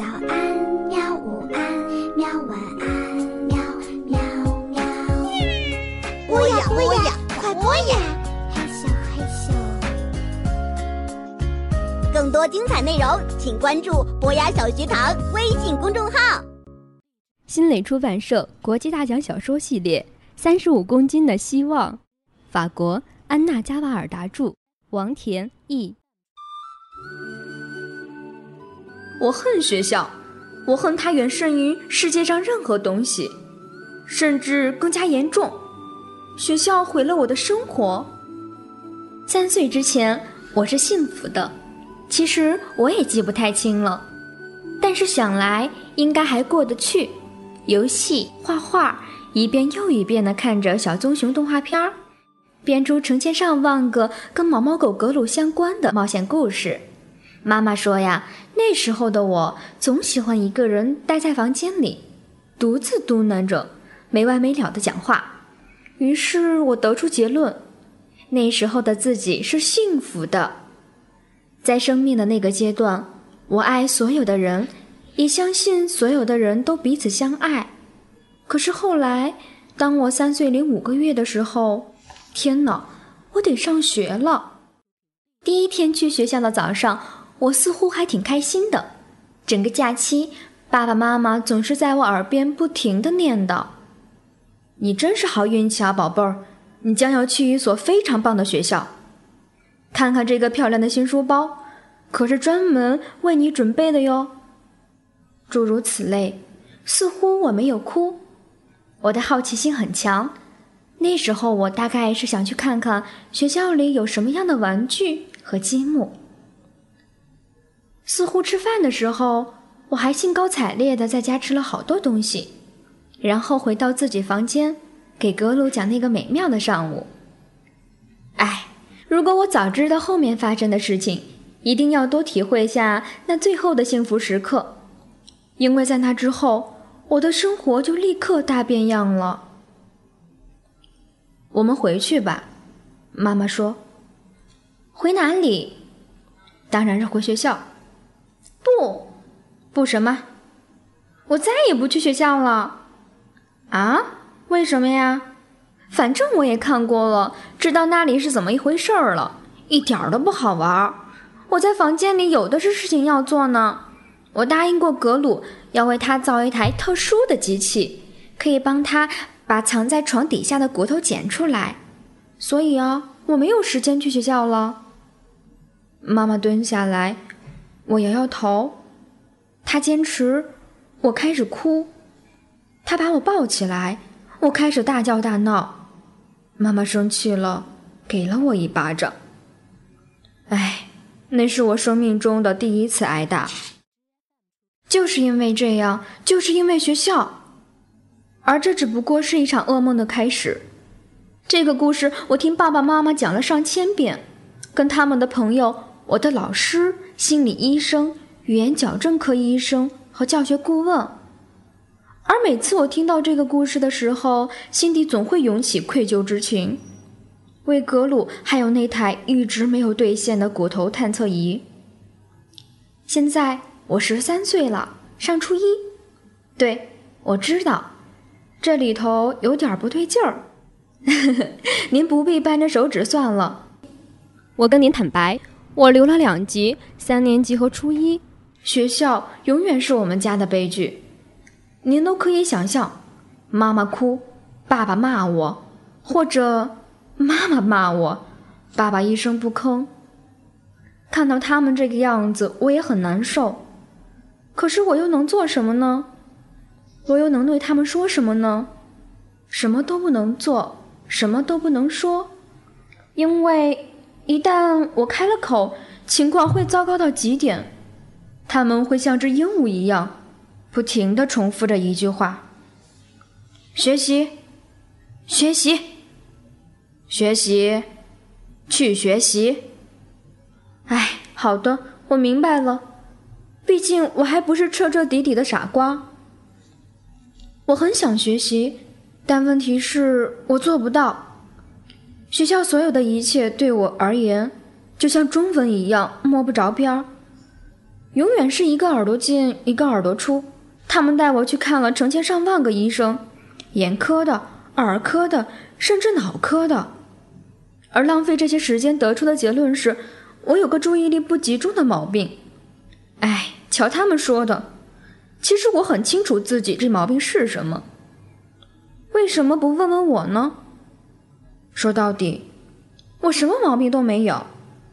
早安，喵！午安，喵！晚安，喵喵喵。播呀播呀，快播呀！嘿咻嘿咻。更多精彩内容，请关注博雅小学堂微信公众号。新蕾出版社国际大奖小说系列《三十五公斤的希望》，法国安娜·加瓦尔达著，王田译。我恨学校，我恨它远胜于世界上任何东西，甚至更加严重。学校毁了我的生活。三岁之前我是幸福的，其实我也记不太清了，但是想来应该还过得去。游戏、画画，一遍又一遍地看着小棕熊动画片儿，编出成千上万个跟毛毛狗格鲁相关的冒险故事。妈妈说呀，那时候的我总喜欢一个人待在房间里，独自嘟囔着没完没了的讲话。于是我得出结论：那时候的自己是幸福的。在生命的那个阶段，我爱所有的人，也相信所有的人都彼此相爱。可是后来，当我三岁零五个月的时候，天哪，我得上学了。第一天去学校的早上。我似乎还挺开心的，整个假期，爸爸妈妈总是在我耳边不停的念叨：“你真是好运气啊，宝贝儿，你将要去一所非常棒的学校。看看这个漂亮的新书包，可是专门为你准备的哟。”诸如此类，似乎我没有哭，我的好奇心很强。那时候我大概是想去看看学校里有什么样的玩具和积木。似乎吃饭的时候，我还兴高采烈地在家吃了好多东西，然后回到自己房间，给格鲁讲那个美妙的上午。哎，如果我早知道后面发生的事情，一定要多体会下那最后的幸福时刻，因为在那之后，我的生活就立刻大变样了。我们回去吧，妈妈说。回哪里？当然是回学校。不，不什么？我再也不去学校了。啊？为什么呀？反正我也看过了，知道那里是怎么一回事儿了，一点儿都不好玩。我在房间里有的是事情要做呢。我答应过格鲁，要为他造一台特殊的机器，可以帮他把藏在床底下的骨头捡出来。所以啊，我没有时间去学校了。妈妈蹲下来。我摇摇头，他坚持，我开始哭，他把我抱起来，我开始大叫大闹，妈妈生气了，给了我一巴掌。哎，那是我生命中的第一次挨打，就是因为这样，就是因为学校，而这只不过是一场噩梦的开始。这个故事我听爸爸妈妈讲了上千遍，跟他们的朋友。我的老师、心理医生、语言矫正科医生和教学顾问，而每次我听到这个故事的时候，心底总会涌起愧疚之情。为格鲁，还有那台一直没有兑现的骨头探测仪。现在我十三岁了，上初一。对，我知道，这里头有点不对劲儿。您不必掰着手指算了，我跟您坦白。我留了两级，三年级和初一。学校永远是我们家的悲剧。您都可以想象，妈妈哭，爸爸骂我，或者妈妈骂我，爸爸一声不吭。看到他们这个样子，我也很难受。可是我又能做什么呢？我又能对他们说什么呢？什么都不能做，什么都不能说，因为。一旦我开了口，情况会糟糕到极点。他们会像只鹦鹉一样，不停地重复着一句话：“学习，学习，学习，去学习。”哎，好的，我明白了。毕竟我还不是彻彻底底的傻瓜。我很想学习，但问题是我做不到。学校所有的一切对我而言，就像中文一样摸不着边儿。永远是一个耳朵进，一个耳朵出。他们带我去看了成千上万个医生，眼科的、耳科的，甚至脑科的。而浪费这些时间得出的结论是，我有个注意力不集中的毛病。哎，瞧他们说的，其实我很清楚自己这毛病是什么。为什么不问问我呢？说到底，我什么毛病都没有，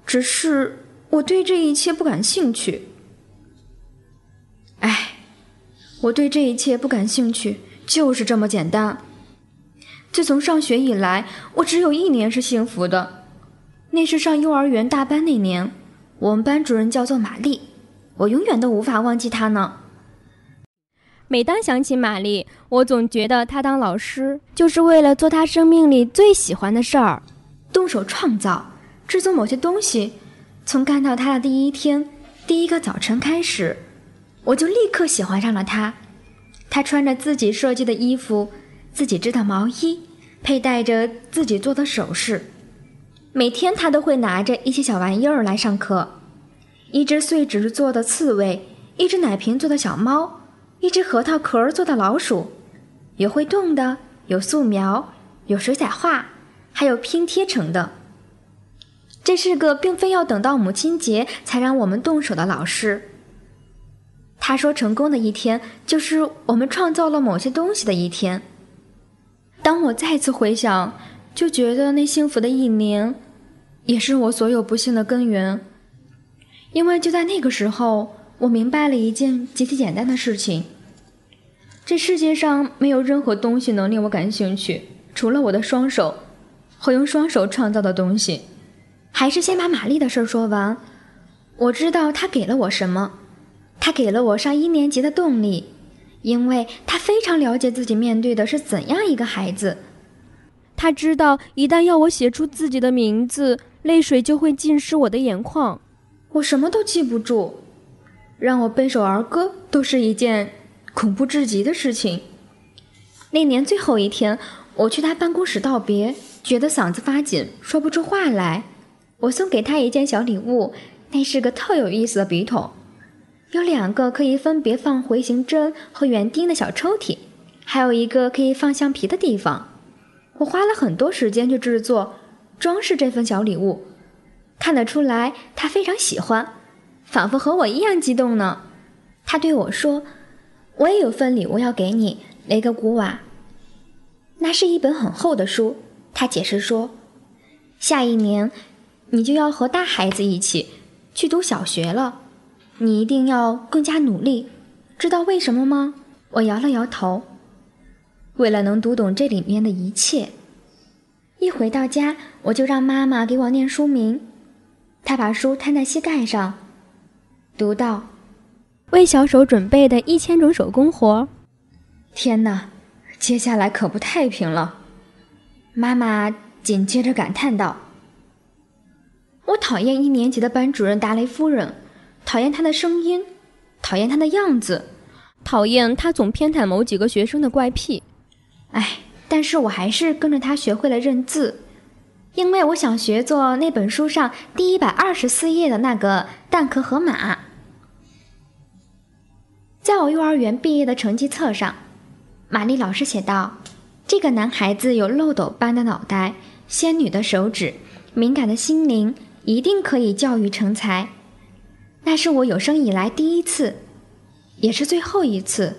只是我对这一切不感兴趣。哎。我对这一切不感兴趣，就是这么简单。自从上学以来，我只有一年是幸福的，那是上幼儿园大班那年。我们班主任叫做玛丽，我永远都无法忘记她呢。每当想起玛丽，我总觉得他当老师就是为了做他生命里最喜欢的事儿——动手创造、制作某些东西。从看到他的第一天、第一个早晨开始。我就立刻喜欢上了他。他穿着自己设计的衣服，自己织的毛衣，佩戴着自己做的首饰。每天他都会拿着一些小玩意儿来上课：一只碎纸做的刺猬，一只奶瓶做的小猫，一只核桃壳做的老鼠。有会动的，有素描，有水彩画，还有拼贴成的。这是个并非要等到母亲节才让我们动手的老师。他说：“成功的一天就是我们创造了某些东西的一天。”当我再次回想，就觉得那幸福的一年，也是我所有不幸的根源。因为就在那个时候，我明白了一件极其简单的事情：这世界上没有任何东西能令我感兴趣，除了我的双手和用双手创造的东西。还是先把玛丽的事儿说完。我知道她给了我什么。他给了我上一年级的动力，因为他非常了解自己面对的是怎样一个孩子。他知道一旦要我写出自己的名字，泪水就会浸湿我的眼眶，我什么都记不住，让我背首儿歌都是一件恐怖至极的事情。那年最后一天，我去他办公室道别，觉得嗓子发紧，说不出话来。我送给他一件小礼物，那是个特有意思的笔筒。有两个可以分别放回形针和园丁的小抽屉，还有一个可以放橡皮的地方。我花了很多时间去制作、装饰这份小礼物，看得出来他非常喜欢，仿佛和我一样激动呢。他对我说：“我也有份礼物要给你，雷格古瓦。那是一本很厚的书。”他解释说：“下一年，你就要和大孩子一起去读小学了。”你一定要更加努力，知道为什么吗？我摇了摇头。为了能读懂这里面的一切。一回到家，我就让妈妈给我念书名。她把书摊在膝盖上，读到：“为小手准备的一千种手工活。”天哪，接下来可不太平了。妈妈紧接着感叹道：“我讨厌一年级的班主任达雷夫人。”讨厌她的声音，讨厌她的样子，讨厌她总偏袒某几个学生的怪癖。哎，但是我还是跟着她学会了认字，因为我想学做那本书上第一百二十四页的那个蛋壳和马。在我幼儿园毕业的成绩册上，玛丽老师写道：“这个男孩子有漏斗般的脑袋，仙女的手指，敏感的心灵，一定可以教育成才。”那是我有生以来第一次，也是最后一次，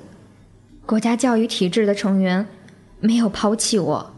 国家教育体制的成员没有抛弃我。